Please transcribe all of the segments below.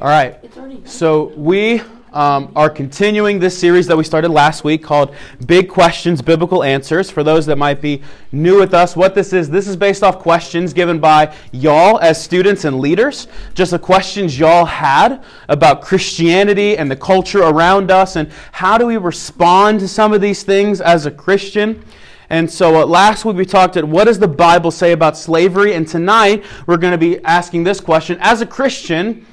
All right. So we um, are continuing this series that we started last week called Big Questions, Biblical Answers. For those that might be new with us, what this is, this is based off questions given by y'all as students and leaders. Just the questions y'all had about Christianity and the culture around us and how do we respond to some of these things as a Christian. And so uh, last week we talked at what does the Bible say about slavery? And tonight we're going to be asking this question. As a Christian,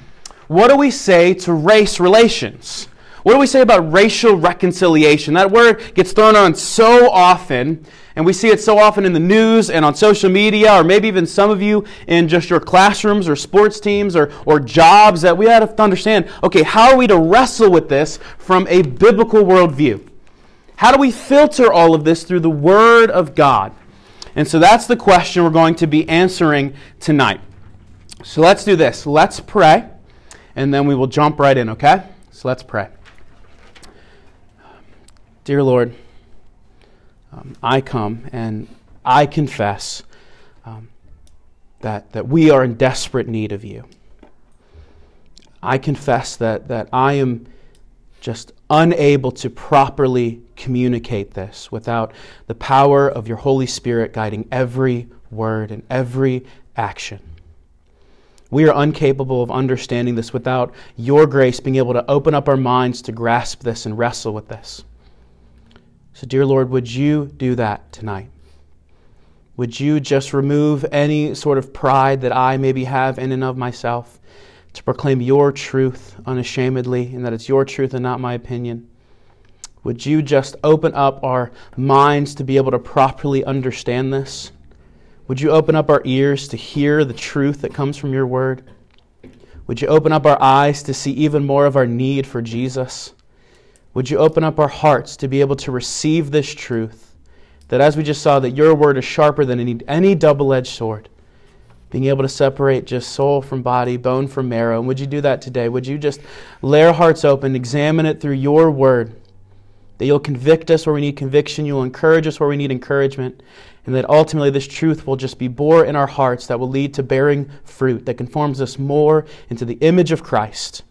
what do we say to race relations? What do we say about racial reconciliation? That word gets thrown on so often, and we see it so often in the news and on social media, or maybe even some of you in just your classrooms or sports teams or, or jobs, that we have to understand okay, how are we to wrestle with this from a biblical worldview? How do we filter all of this through the Word of God? And so that's the question we're going to be answering tonight. So let's do this. Let's pray and then we will jump right in, okay? So let's pray. Dear Lord, um, I come and I confess um, that, that we are in desperate need of you. I confess that, that I am just unable to properly communicate this without the power of your Holy Spirit guiding every word and every action. We are incapable of understanding this without your grace being able to open up our minds to grasp this and wrestle with this. So, dear Lord, would you do that tonight? Would you just remove any sort of pride that I maybe have in and of myself to proclaim your truth unashamedly and that it's your truth and not my opinion? Would you just open up our minds to be able to properly understand this? Would you open up our ears to hear the truth that comes from your word? Would you open up our eyes to see even more of our need for Jesus? Would you open up our hearts to be able to receive this truth? That as we just saw, that your word is sharper than any, any double edged sword, being able to separate just soul from body, bone from marrow. And would you do that today? Would you just lay our hearts open, examine it through your word? That you'll convict us where we need conviction, you'll encourage us where we need encouragement, and that ultimately this truth will just be bore in our hearts that will lead to bearing fruit that conforms us more into the image of Christ,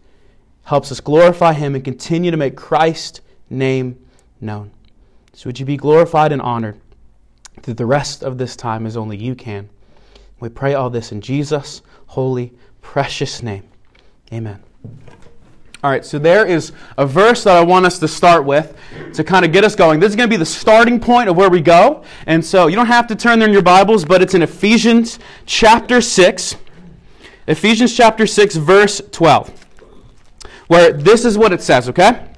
helps us glorify Him, and continue to make Christ's name known. So would you be glorified and honored through the rest of this time as only you can. We pray all this in Jesus' holy, precious name. Amen. All right, so there is a verse that I want us to start with to kind of get us going. This is going to be the starting point of where we go. And so you don't have to turn there in your Bibles, but it's in Ephesians chapter 6. Ephesians chapter 6, verse 12. Where this is what it says, okay?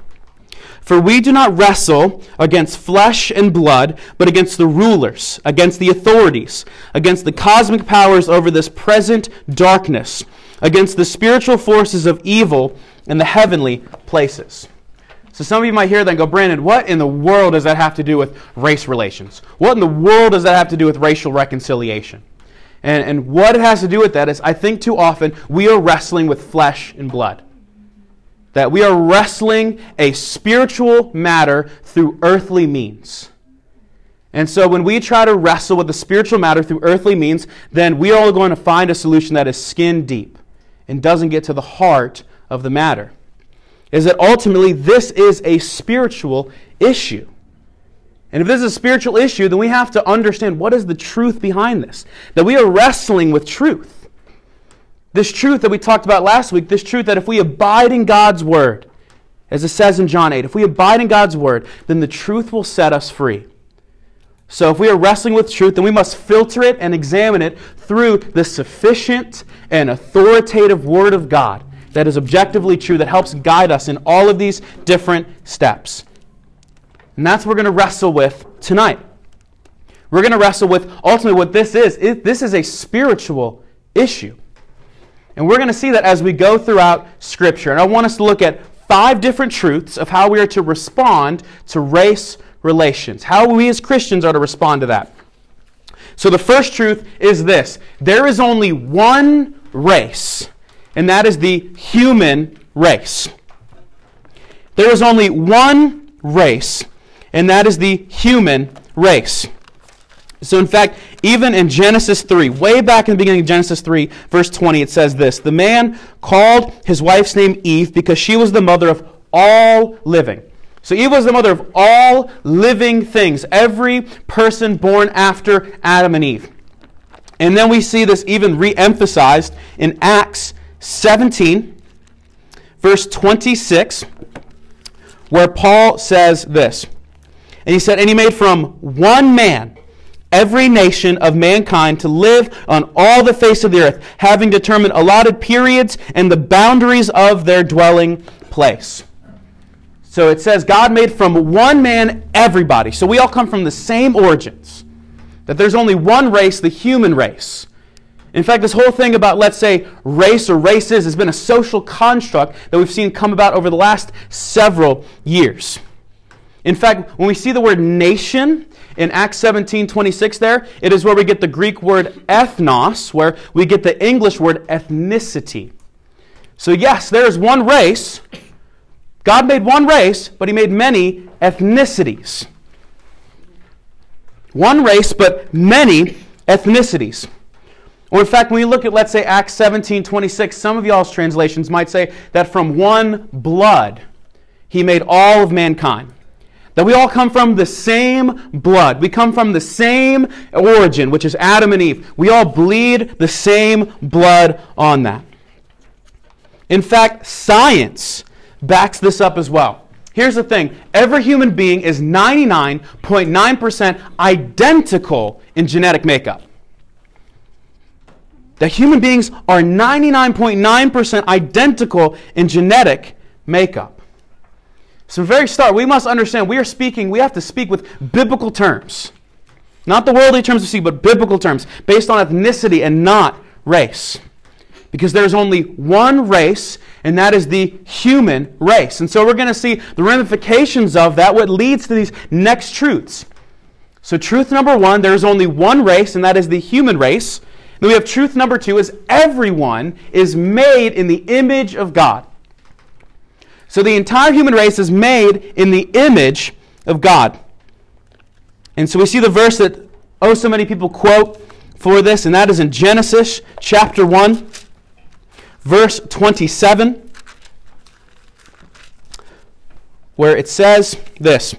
For we do not wrestle against flesh and blood, but against the rulers, against the authorities, against the cosmic powers over this present darkness, against the spiritual forces of evil in the heavenly places. So some of you might hear that and go, Brandon, what in the world does that have to do with race relations? What in the world does that have to do with racial reconciliation? And, and what it has to do with that is I think too often we are wrestling with flesh and blood. That we are wrestling a spiritual matter through earthly means. And so when we try to wrestle with the spiritual matter through earthly means, then we are going to find a solution that is skin deep and doesn't get to the heart of the matter is that ultimately this is a spiritual issue. And if this is a spiritual issue, then we have to understand what is the truth behind this. That we are wrestling with truth. This truth that we talked about last week, this truth that if we abide in God's word, as it says in John 8, if we abide in God's word, then the truth will set us free. So if we are wrestling with truth, then we must filter it and examine it through the sufficient and authoritative word of God that is objectively true, that helps guide us in all of these different steps. And that's what we're going to wrestle with tonight. We're going to wrestle with ultimately what this is. It, this is a spiritual issue. And we're going to see that as we go throughout Scripture. And I want us to look at five different truths of how we are to respond to race relations, how we as Christians are to respond to that. So the first truth is this there is only one race and that is the human race. There is only one race, and that is the human race. So, in fact, even in Genesis 3, way back in the beginning of Genesis 3, verse 20, it says this The man called his wife's name Eve because she was the mother of all living. So Eve was the mother of all living things, every person born after Adam and Eve. And then we see this even re emphasized in Acts 17, verse 26, where Paul says this. And he said, And he made from one man every nation of mankind to live on all the face of the earth, having determined allotted periods and the boundaries of their dwelling place. So it says God made from one man everybody. So we all come from the same origins. That there's only one race, the human race. In fact, this whole thing about, let's say, race or races has been a social construct that we've seen come about over the last several years. In fact, when we see the word nation in Acts 17 26 there, it is where we get the Greek word ethnos, where we get the English word ethnicity. So, yes, there is one race. God made one race, but He made many ethnicities. One race, but many ethnicities. Or in fact, when you look at, let's say, Acts 17 26, some of y'all's translations might say that from one blood he made all of mankind. That we all come from the same blood. We come from the same origin, which is Adam and Eve. We all bleed the same blood on that. In fact, science backs this up as well. Here's the thing every human being is 99.9% identical in genetic makeup. That human beings are 99.9% identical in genetic makeup. So, very start, we must understand we are speaking, we have to speak with biblical terms. Not the worldly terms we see, but biblical terms, based on ethnicity and not race. Because there's only one race, and that is the human race. And so we're going to see the ramifications of that, what leads to these next truths. So, truth number one, there is only one race, and that is the human race. Then we have truth number two is everyone is made in the image of God. So the entire human race is made in the image of God. And so we see the verse that, oh, so many people quote for this, and that is in Genesis chapter 1, verse 27, where it says this.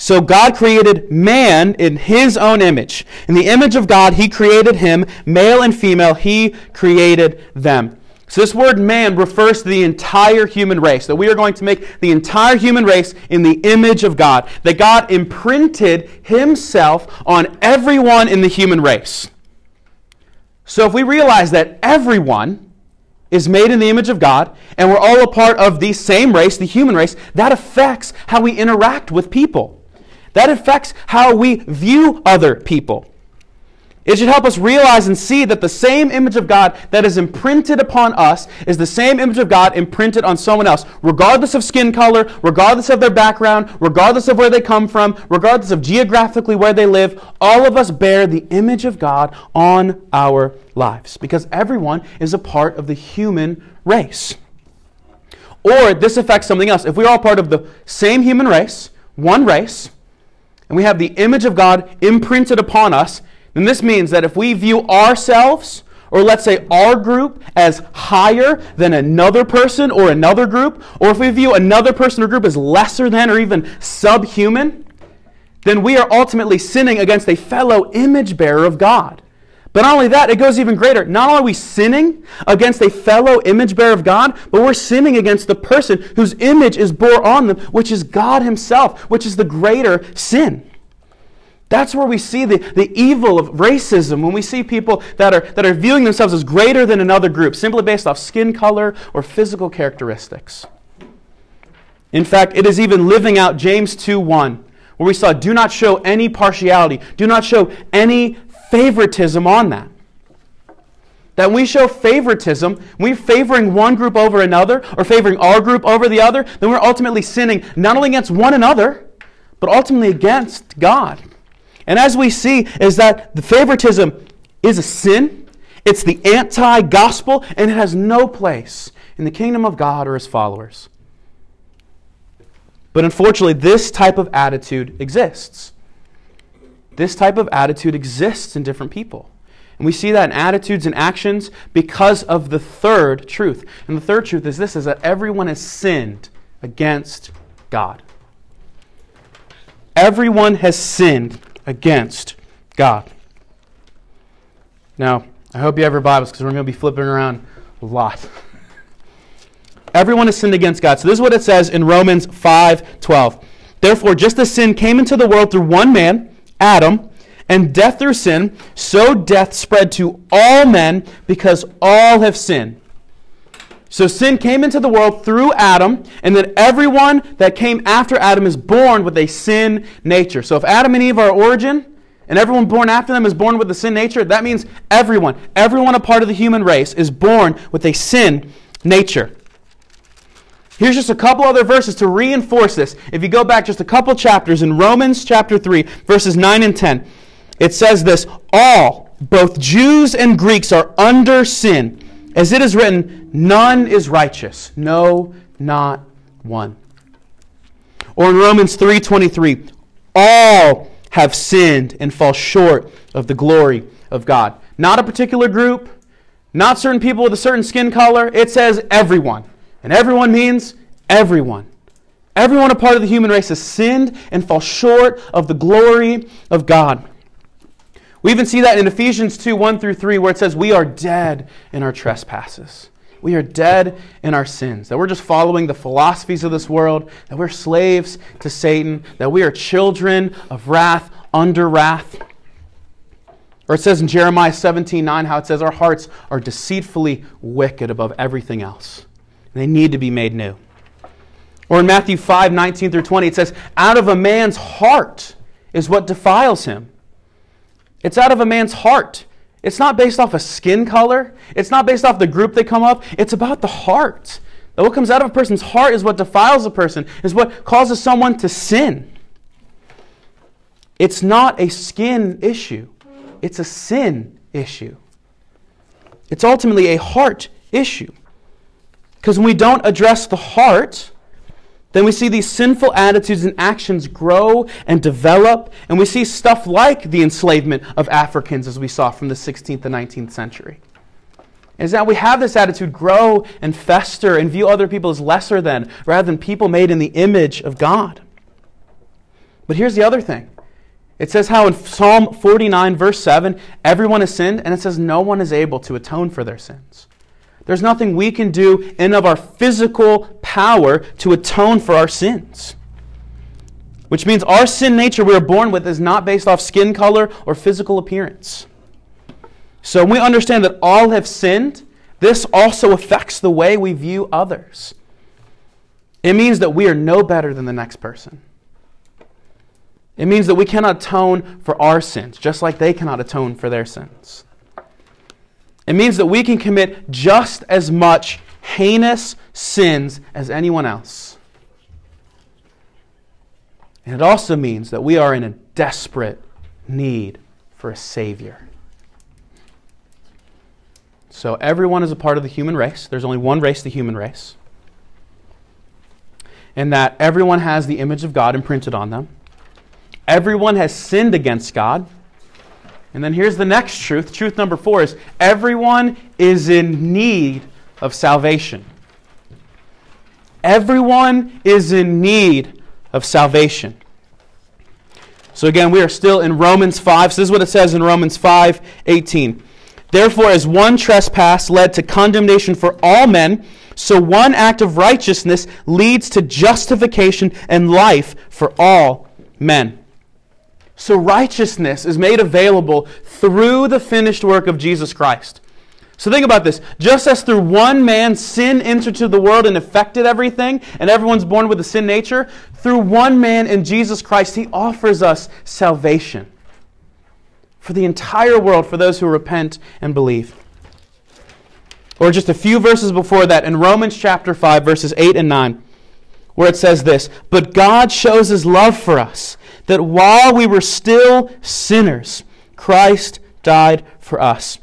So God created man in his own image. In the image of God, he created him, male and female, he created them. So, this word man refers to the entire human race, that we are going to make the entire human race in the image of God, that God imprinted himself on everyone in the human race. So, if we realize that everyone is made in the image of God, and we're all a part of the same race, the human race, that affects how we interact with people. That affects how we view other people. It should help us realize and see that the same image of God that is imprinted upon us is the same image of God imprinted on someone else, regardless of skin color, regardless of their background, regardless of where they come from, regardless of geographically where they live. All of us bear the image of God on our lives because everyone is a part of the human race. Or this affects something else. If we're all part of the same human race, one race, and we have the image of God imprinted upon us, then this means that if we view ourselves, or let's say our group, as higher than another person or another group, or if we view another person or group as lesser than or even subhuman, then we are ultimately sinning against a fellow image bearer of God. But not only that, it goes even greater. Not only are we sinning against a fellow image bearer of God, but we're sinning against the person whose image is bore on them, which is God Himself, which is the greater sin. That's where we see the, the evil of racism when we see people that are, that are viewing themselves as greater than another group simply based off skin color or physical characteristics. In fact, it is even living out James 2 1, where we saw, do not show any partiality, do not show any favoritism on that. That we show favoritism, we're favoring one group over another, or favoring our group over the other, then we're ultimately sinning not only against one another, but ultimately against God. And as we see, is that the favoritism is a sin, it's the anti gospel, and it has no place in the kingdom of God or his followers. But unfortunately, this type of attitude exists. This type of attitude exists in different people. And we see that in attitudes and actions because of the third truth. And the third truth is this is that everyone has sinned against God. Everyone has sinned against God. Now, I hope you have your Bibles because we're going to be flipping around a lot. Everyone has sinned against God. So this is what it says in Romans 5:12. Therefore, just as sin came into the world through one man, Adam, and death through sin, so death spread to all men because all have sinned. So sin came into the world through Adam, and then everyone that came after Adam is born with a sin nature. So if Adam and Eve are origin, and everyone born after them is born with a sin nature, that means everyone, everyone a part of the human race, is born with a sin nature. Here's just a couple other verses to reinforce this. If you go back just a couple chapters in Romans chapter 3, verses 9 and 10, it says this All, both Jews and Greeks, are under sin. As it is written, none is righteous, no, not one. Or in Romans 3:23, all have sinned and fall short of the glory of God. Not a particular group, not certain people with a certain skin color. It says everyone. And everyone means everyone. Everyone a part of the human race has sinned and fall short of the glory of God. We even see that in Ephesians 2 1 through 3, where it says, We are dead in our trespasses. We are dead in our sins. That we're just following the philosophies of this world. That we're slaves to Satan. That we are children of wrath, under wrath. Or it says in Jeremiah 17 9 how it says, Our hearts are deceitfully wicked above everything else. They need to be made new. Or in Matthew 5 19 through 20, it says, Out of a man's heart is what defiles him. It's out of a man's heart. It's not based off of skin color. It's not based off the group they come up. It's about the heart. That what comes out of a person's heart is what defiles a person, is what causes someone to sin. It's not a skin issue, it's a sin issue. It's ultimately a heart issue. Because when we don't address the heart, then we see these sinful attitudes and actions grow and develop, and we see stuff like the enslavement of Africans, as we saw from the 16th to 19th century. Is that we have this attitude grow and fester and view other people as lesser than, rather than people made in the image of God. But here's the other thing it says how in Psalm 49, verse 7, everyone has sinned, and it says no one is able to atone for their sins. There's nothing we can do in of our physical power to atone for our sins. Which means our sin nature we are born with is not based off skin color or physical appearance. So when we understand that all have sinned, this also affects the way we view others. It means that we are no better than the next person. It means that we cannot atone for our sins, just like they cannot atone for their sins. It means that we can commit just as much heinous sins as anyone else. And it also means that we are in a desperate need for a Savior. So, everyone is a part of the human race. There's only one race, the human race. And that everyone has the image of God imprinted on them. Everyone has sinned against God. And then here's the next truth. Truth number four is everyone is in need of salvation. Everyone is in need of salvation. So again, we are still in Romans 5. So this is what it says in Romans 5 18. Therefore, as one trespass led to condemnation for all men, so one act of righteousness leads to justification and life for all men. So righteousness is made available through the finished work of Jesus Christ. So think about this. Just as through one man sin entered into the world and affected everything, and everyone's born with a sin nature, through one man in Jesus Christ, he offers us salvation for the entire world, for those who repent and believe. Or just a few verses before that, in Romans chapter 5, verses 8 and 9, where it says this But God shows his love for us that while we were still sinners, Christ died for us.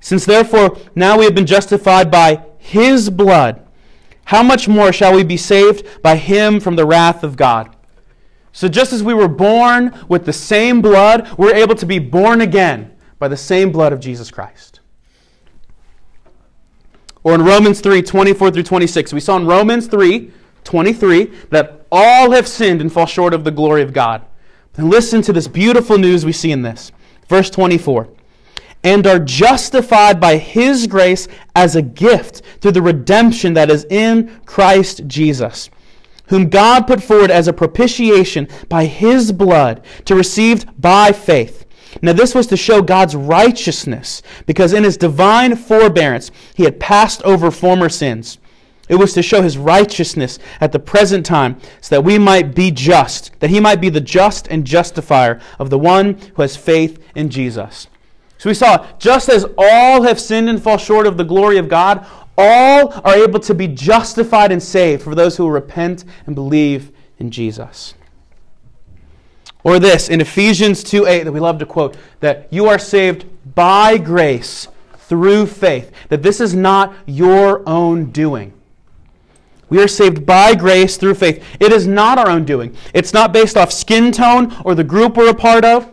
Since therefore now we have been justified by his blood, how much more shall we be saved by him from the wrath of God? So just as we were born with the same blood, we're able to be born again by the same blood of Jesus Christ. Or in Romans 3 24 through 26, we saw in Romans 3 23 that all have sinned and fall short of the glory of God. And listen to this beautiful news we see in this. Verse 24 and are justified by his grace as a gift through the redemption that is in Christ Jesus, whom God put forward as a propitiation by his blood to receive by faith. Now, this was to show God's righteousness, because in his divine forbearance he had passed over former sins. It was to show his righteousness at the present time, so that we might be just, that he might be the just and justifier of the one who has faith in Jesus. So we saw, just as all have sinned and fall short of the glory of God, all are able to be justified and saved for those who repent and believe in Jesus. Or this in Ephesians 2 8 that we love to quote that you are saved by grace through faith, that this is not your own doing. We are saved by grace through faith. It is not our own doing. It's not based off skin tone or the group we're a part of,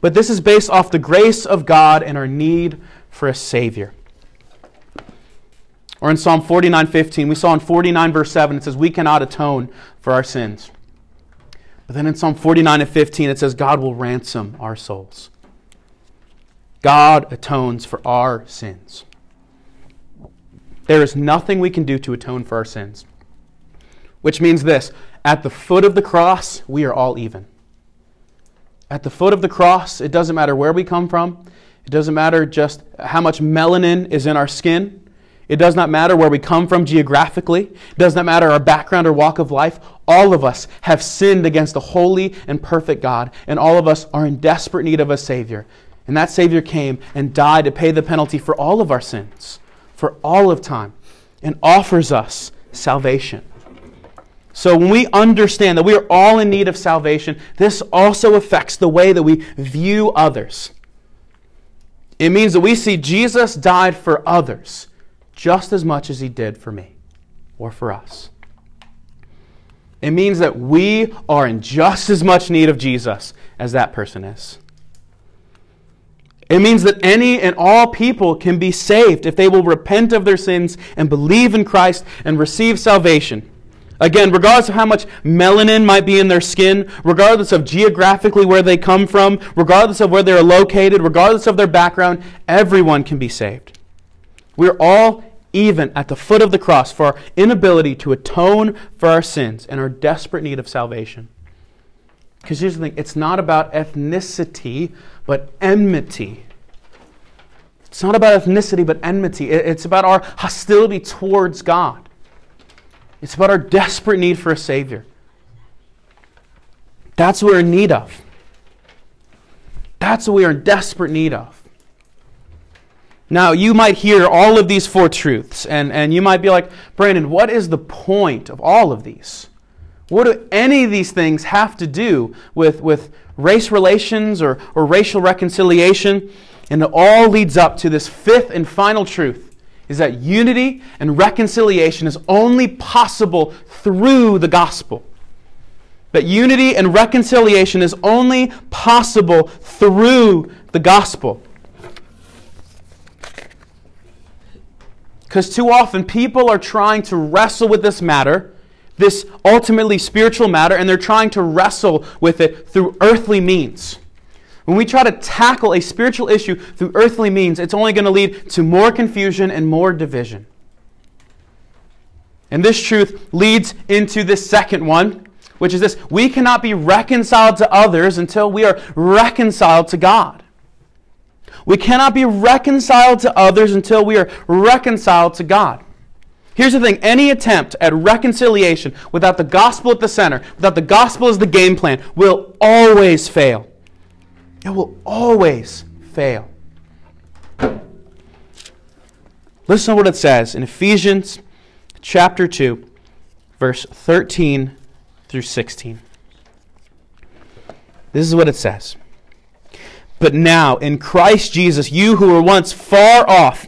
but this is based off the grace of God and our need for a Savior. Or in Psalm 49 15, we saw in 49 verse 7, it says, We cannot atone for our sins. But then in Psalm 49 and 15, it says, God will ransom our souls. God atones for our sins. There is nothing we can do to atone for our sins. Which means this at the foot of the cross, we are all even. At the foot of the cross, it doesn't matter where we come from, it doesn't matter just how much melanin is in our skin. It does not matter where we come from geographically. It does not matter our background or walk of life. All of us have sinned against a holy and perfect God, and all of us are in desperate need of a Savior. And that Savior came and died to pay the penalty for all of our sins, for all of time, and offers us salvation. So when we understand that we are all in need of salvation, this also affects the way that we view others. It means that we see Jesus died for others just as much as he did for me or for us. It means that we are in just as much need of Jesus as that person is. It means that any and all people can be saved if they will repent of their sins and believe in Christ and receive salvation. Again, regardless of how much melanin might be in their skin, regardless of geographically where they come from, regardless of where they're located, regardless of their background, everyone can be saved. We're all even at the foot of the cross for our inability to atone for our sins and our desperate need of salvation. Because here's the thing it's not about ethnicity, but enmity. It's not about ethnicity, but enmity. It's about our hostility towards God. It's about our desperate need for a Savior. That's what we're in need of. That's what we are in desperate need of. Now, you might hear all of these four truths, and, and you might be like, Brandon, what is the point of all of these? What do any of these things have to do with, with race relations or, or racial reconciliation? And it all leads up to this fifth and final truth is that unity and reconciliation is only possible through the gospel. That unity and reconciliation is only possible through the gospel. Because too often people are trying to wrestle with this matter, this ultimately spiritual matter, and they're trying to wrestle with it through earthly means. When we try to tackle a spiritual issue through earthly means, it's only going to lead to more confusion and more division. And this truth leads into this second one, which is this we cannot be reconciled to others until we are reconciled to God. We cannot be reconciled to others until we are reconciled to God. Here's the thing any attempt at reconciliation without the gospel at the center, without the gospel as the game plan, will always fail. It will always fail. Listen to what it says in Ephesians chapter 2, verse 13 through 16. This is what it says. But now, in Christ Jesus, you who were once far off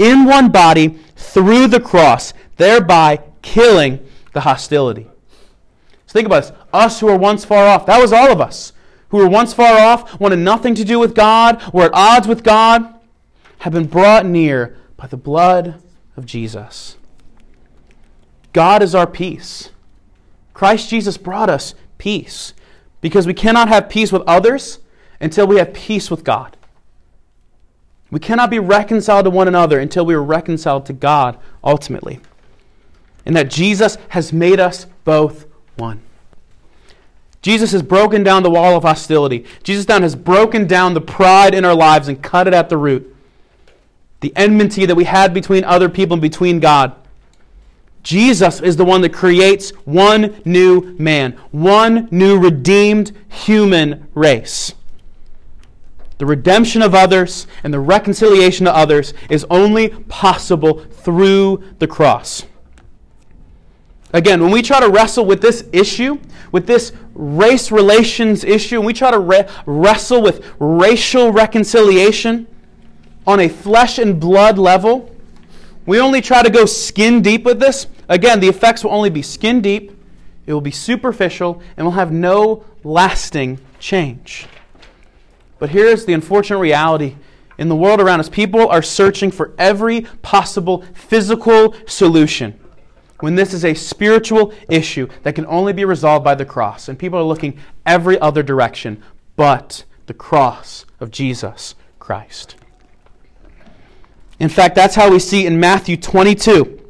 in one body through the cross, thereby killing the hostility. So think about this. Us who were once far off, that was all of us. Who were once far off, wanted nothing to do with God, were at odds with God, have been brought near by the blood of Jesus. God is our peace. Christ Jesus brought us peace because we cannot have peace with others until we have peace with God. We cannot be reconciled to one another until we are reconciled to God ultimately. And that Jesus has made us both one. Jesus has broken down the wall of hostility. Jesus down has broken down the pride in our lives and cut it at the root the enmity that we had between other people and between God. Jesus is the one that creates one new man, one new redeemed human race. The redemption of others and the reconciliation of others is only possible through the cross. Again, when we try to wrestle with this issue, with this race relations issue, and we try to re- wrestle with racial reconciliation, on a flesh and blood level, we only try to go skin deep with this. Again, the effects will only be skin deep, it will be superficial, and will have no lasting change. But here's the unfortunate reality in the world around us people are searching for every possible physical solution when this is a spiritual issue that can only be resolved by the cross. And people are looking every other direction but the cross of Jesus Christ. In fact, that's how we see in Matthew 22,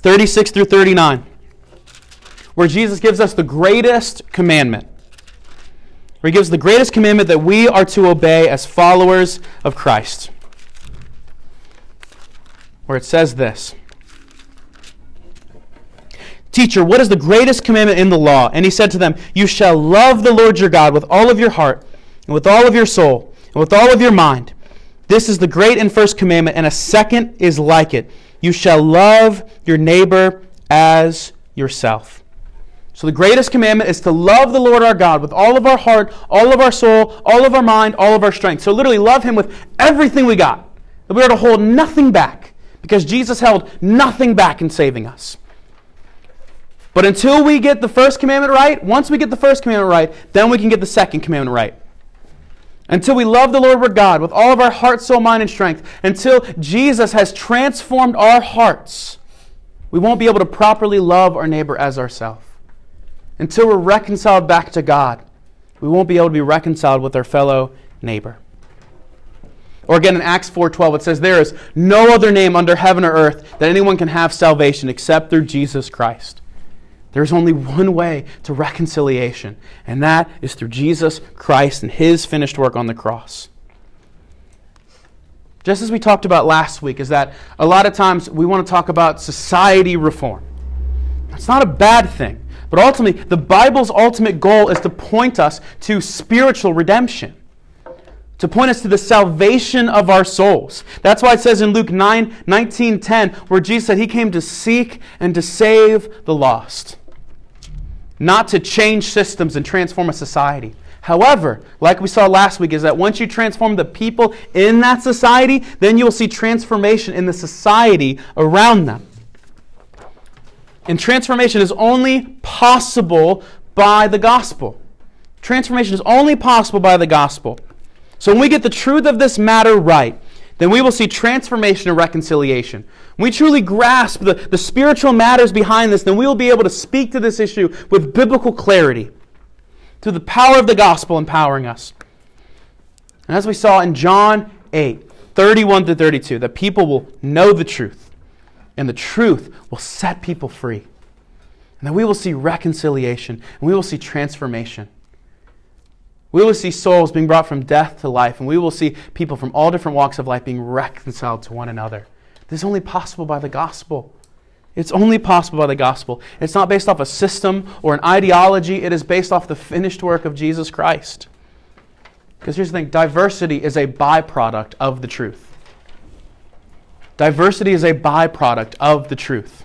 36 through 39, where Jesus gives us the greatest commandment. Where he gives the greatest commandment that we are to obey as followers of Christ. Where it says this Teacher, what is the greatest commandment in the law? And he said to them, You shall love the Lord your God with all of your heart, and with all of your soul, and with all of your mind this is the great and first commandment, and a second is like it. You shall love your neighbor as yourself. So the greatest commandment is to love the Lord our God with all of our heart, all of our soul, all of our mind, all of our strength. So literally love him with everything we got. That we are to hold nothing back because Jesus held nothing back in saving us. But until we get the first commandment right, once we get the first commandment right, then we can get the second commandment right. Until we love the Lord our God with all of our heart, soul, mind, and strength, until Jesus has transformed our hearts, we won't be able to properly love our neighbor as ourselves. Until we're reconciled back to God, we won't be able to be reconciled with our fellow neighbor. Or again in Acts 4:12 it says there is no other name under heaven or earth that anyone can have salvation except through Jesus Christ. There's only one way to reconciliation, and that is through Jesus Christ and his finished work on the cross. Just as we talked about last week, is that a lot of times we want to talk about society reform. That's not a bad thing, but ultimately, the Bible's ultimate goal is to point us to spiritual redemption to point us to the salvation of our souls. That's why it says in Luke 9 19 10, where Jesus said he came to seek and to save the lost not to change systems and transform a society. However, like we saw last week, is that once you transform the people in that society, then you'll see transformation in the society around them. And transformation is only possible by the gospel. Transformation is only possible by the gospel. So when we get the truth of this matter right, then we will see transformation and reconciliation. When we truly grasp the, the spiritual matters behind this, then we will be able to speak to this issue with biblical clarity through the power of the gospel empowering us. And as we saw in John 8, 31 to 32, that people will know the truth, and the truth will set people free. And that we will see reconciliation, and we will see transformation. We will see souls being brought from death to life, and we will see people from all different walks of life being reconciled to one another. This is only possible by the gospel. It's only possible by the gospel. It's not based off a system or an ideology, it is based off the finished work of Jesus Christ. Because here's the thing diversity is a byproduct of the truth. Diversity is a byproduct of the truth.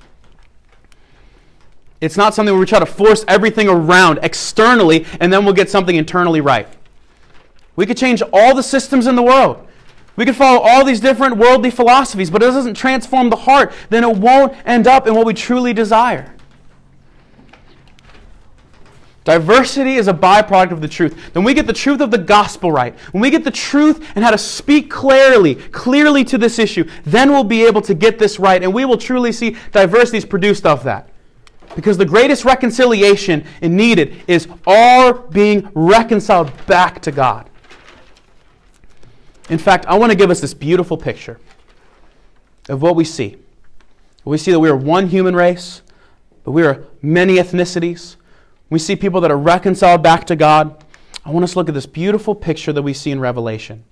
It's not something where we try to force everything around externally and then we'll get something internally right. We could change all the systems in the world. We could follow all these different worldly philosophies, but it doesn't transform the heart, then it won't end up in what we truly desire. Diversity is a byproduct of the truth. Then we get the truth of the gospel right. When we get the truth and how to speak clearly, clearly to this issue, then we'll be able to get this right, and we will truly see diversities produced of that. Because the greatest reconciliation needed is our being reconciled back to God. In fact, I want to give us this beautiful picture of what we see. We see that we are one human race, but we are many ethnicities. We see people that are reconciled back to God. I want us to look at this beautiful picture that we see in Revelation.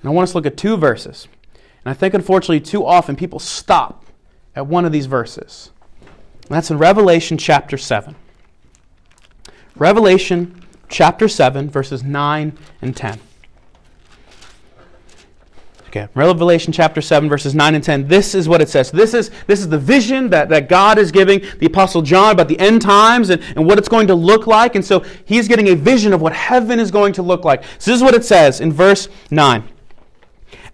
And I want us to look at two verses. And I think, unfortunately, too often people stop at one of these verses. And that's in Revelation chapter 7. Revelation chapter 7, verses 9 and 10. Revelation chapter 7, verses 9 and 10. This is what it says. This is, this is the vision that, that God is giving the Apostle John about the end times and, and what it's going to look like. And so he's getting a vision of what heaven is going to look like. So this is what it says in verse 9.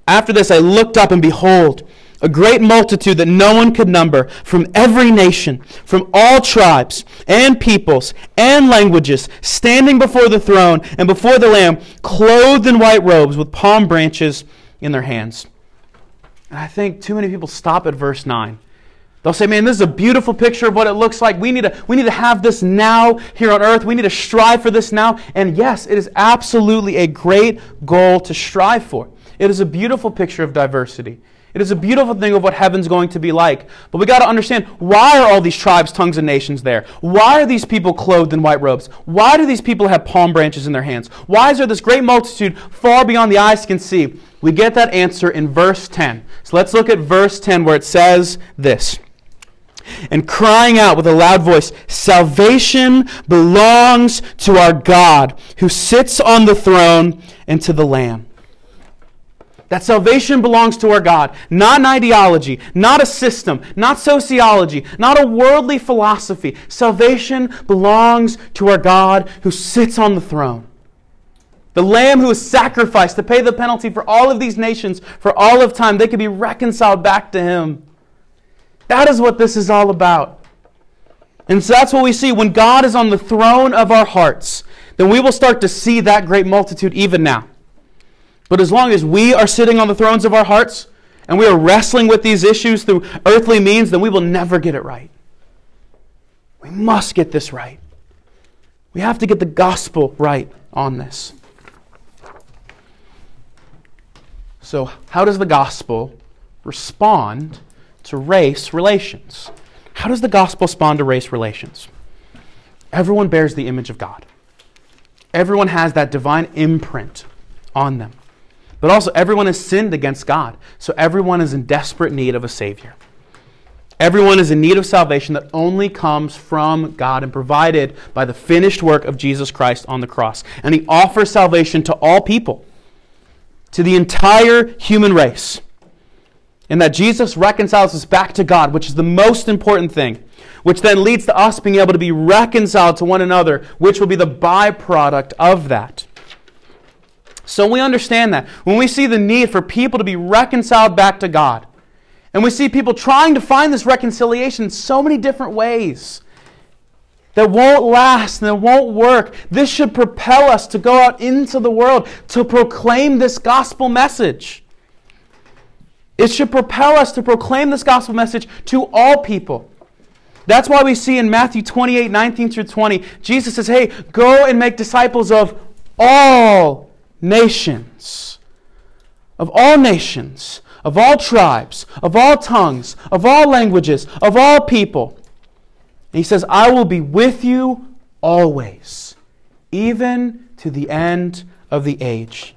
After this, I looked up, and behold, a great multitude that no one could number from every nation, from all tribes and peoples and languages, standing before the throne and before the Lamb, clothed in white robes with palm branches in their hands. And I think too many people stop at verse 9. They'll say, man, this is a beautiful picture of what it looks like. We need, to, we need to have this now here on earth. We need to strive for this now. And yes, it is absolutely a great goal to strive for. It is a beautiful picture of diversity. It is a beautiful thing of what heaven's going to be like. But we got to understand why are all these tribes, tongues, and nations there? Why are these people clothed in white robes? Why do these people have palm branches in their hands? Why is there this great multitude far beyond the eyes can see? We get that answer in verse 10. So let's look at verse 10 where it says this. And crying out with a loud voice, Salvation belongs to our God who sits on the throne and to the Lamb. That salvation belongs to our God, not an ideology, not a system, not sociology, not a worldly philosophy. Salvation belongs to our God who sits on the throne. The Lamb who was sacrificed to pay the penalty for all of these nations for all of time, they could be reconciled back to Him. That is what this is all about. And so that's what we see. When God is on the throne of our hearts, then we will start to see that great multitude even now. But as long as we are sitting on the thrones of our hearts and we are wrestling with these issues through earthly means, then we will never get it right. We must get this right. We have to get the gospel right on this. So, how does the gospel respond to race relations? How does the gospel respond to race relations? Everyone bears the image of God. Everyone has that divine imprint on them. But also, everyone has sinned against God. So, everyone is in desperate need of a Savior. Everyone is in need of salvation that only comes from God and provided by the finished work of Jesus Christ on the cross. And He offers salvation to all people to the entire human race. And that Jesus reconciles us back to God, which is the most important thing, which then leads to us being able to be reconciled to one another, which will be the byproduct of that. So we understand that. When we see the need for people to be reconciled back to God, and we see people trying to find this reconciliation in so many different ways, that won't last and that won't work. This should propel us to go out into the world to proclaim this gospel message. It should propel us to proclaim this gospel message to all people. That's why we see in Matthew 28 19 through 20, Jesus says, Hey, go and make disciples of all nations. Of all nations, of all tribes, of all tongues, of all languages, of all people. And he says, I will be with you always, even to the end of the age.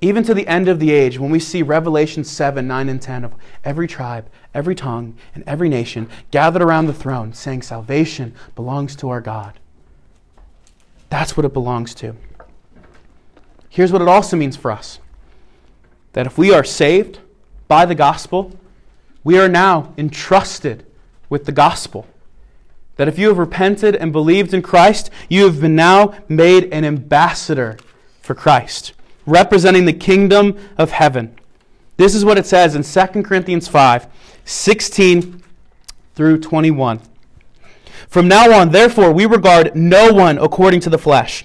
even to the end of the age, when we see Revelation 7, 9, and 10 of every tribe, every tongue, and every nation gathered around the throne, saying, Salvation belongs to our God. That's what it belongs to. Here's what it also means for us that if we are saved by the gospel, we are now entrusted with the gospel. That if you have repented and believed in Christ, you have been now made an ambassador for Christ representing the kingdom of heaven. This is what it says in 2 Corinthians 5 16 through 21. From now on, therefore, we regard no one according to the flesh.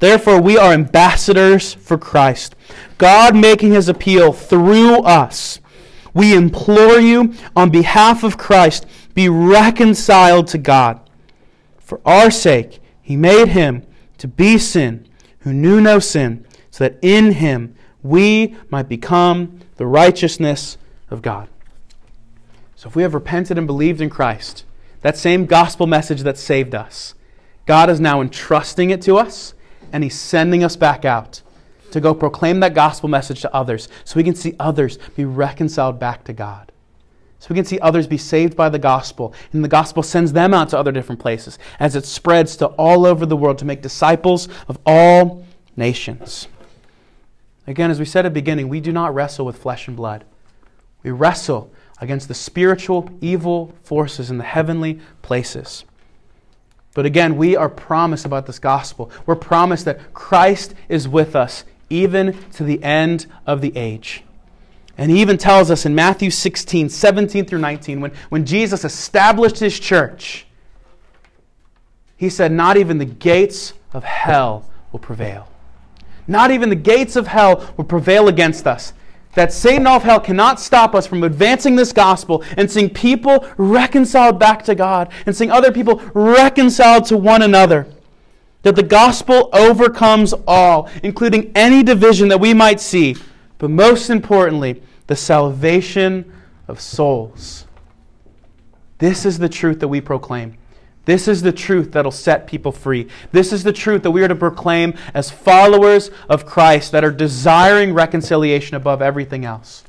Therefore, we are ambassadors for Christ, God making his appeal through us. We implore you, on behalf of Christ, be reconciled to God. For our sake, he made him to be sin who knew no sin so that in him we might become the righteousness of God. So if we have repented and believed in Christ, that same gospel message that saved us, God is now entrusting it to us, and He's sending us back out to go proclaim that gospel message to others so we can see others be reconciled back to God. So we can see others be saved by the gospel, and the gospel sends them out to other different places as it spreads to all over the world to make disciples of all nations. Again, as we said at the beginning, we do not wrestle with flesh and blood. We wrestle against the spiritual evil forces in the heavenly places. But again, we are promised about this gospel. We're promised that Christ is with us even to the end of the age. And he even tells us in Matthew 16, 17 through 19, when, when Jesus established his church, he said, Not even the gates of hell will prevail. Not even the gates of hell will prevail against us. That Satan of hell cannot stop us from advancing this gospel and seeing people reconciled back to God and seeing other people reconciled to one another. That the gospel overcomes all, including any division that we might see, but most importantly, the salvation of souls. This is the truth that we proclaim. This is the truth that'll set people free. This is the truth that we are to proclaim as followers of Christ that are desiring reconciliation above everything else.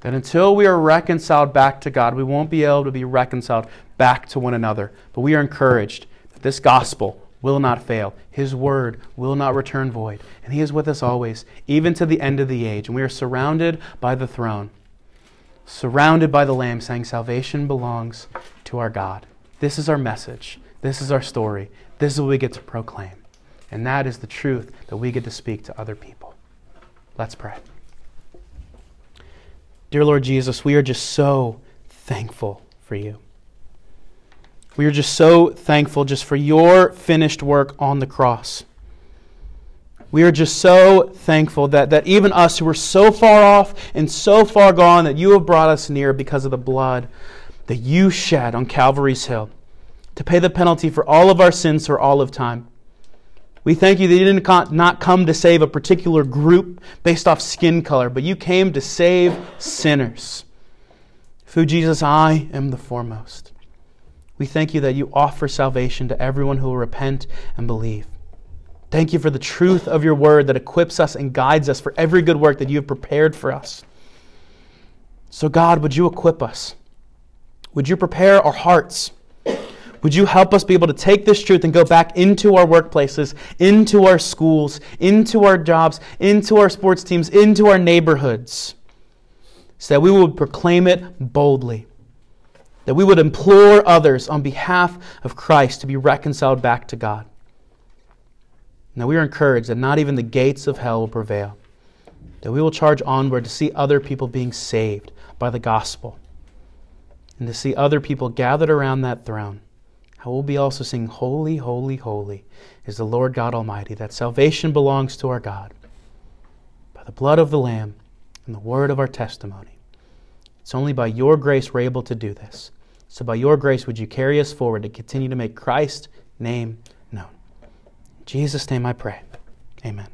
That until we are reconciled back to God, we won't be able to be reconciled back to one another. But we are encouraged that this gospel will not fail. His word will not return void. And He is with us always, even to the end of the age. And we are surrounded by the throne, surrounded by the Lamb, saying, Salvation belongs to our God. This is our message. This is our story. This is what we get to proclaim. And that is the truth that we get to speak to other people. Let's pray. Dear Lord Jesus, we are just so thankful for you. We are just so thankful just for your finished work on the cross. We are just so thankful that, that even us who were so far off and so far gone, that you have brought us near because of the blood that you shed on Calvary's Hill to pay the penalty for all of our sins for all of time. We thank you that you did not come to save a particular group based off skin color, but you came to save sinners. Through Jesus, I am the foremost. We thank you that you offer salvation to everyone who will repent and believe. Thank you for the truth of your word that equips us and guides us for every good work that you have prepared for us. So, God, would you equip us? Would you prepare our hearts? Would you help us be able to take this truth and go back into our workplaces, into our schools, into our jobs, into our sports teams, into our neighborhoods, so that we would proclaim it boldly, that we would implore others on behalf of Christ to be reconciled back to God. Now we are encouraged that not even the gates of hell will prevail, that we will charge onward to see other people being saved by the gospel and to see other people gathered around that throne, I will be also singing, Holy, Holy, Holy is the Lord God Almighty, that salvation belongs to our God. By the blood of the Lamb and the word of our testimony. It's only by your grace we're able to do this. So, by your grace, would you carry us forward to continue to make Christ's name known? In Jesus' name I pray. Amen.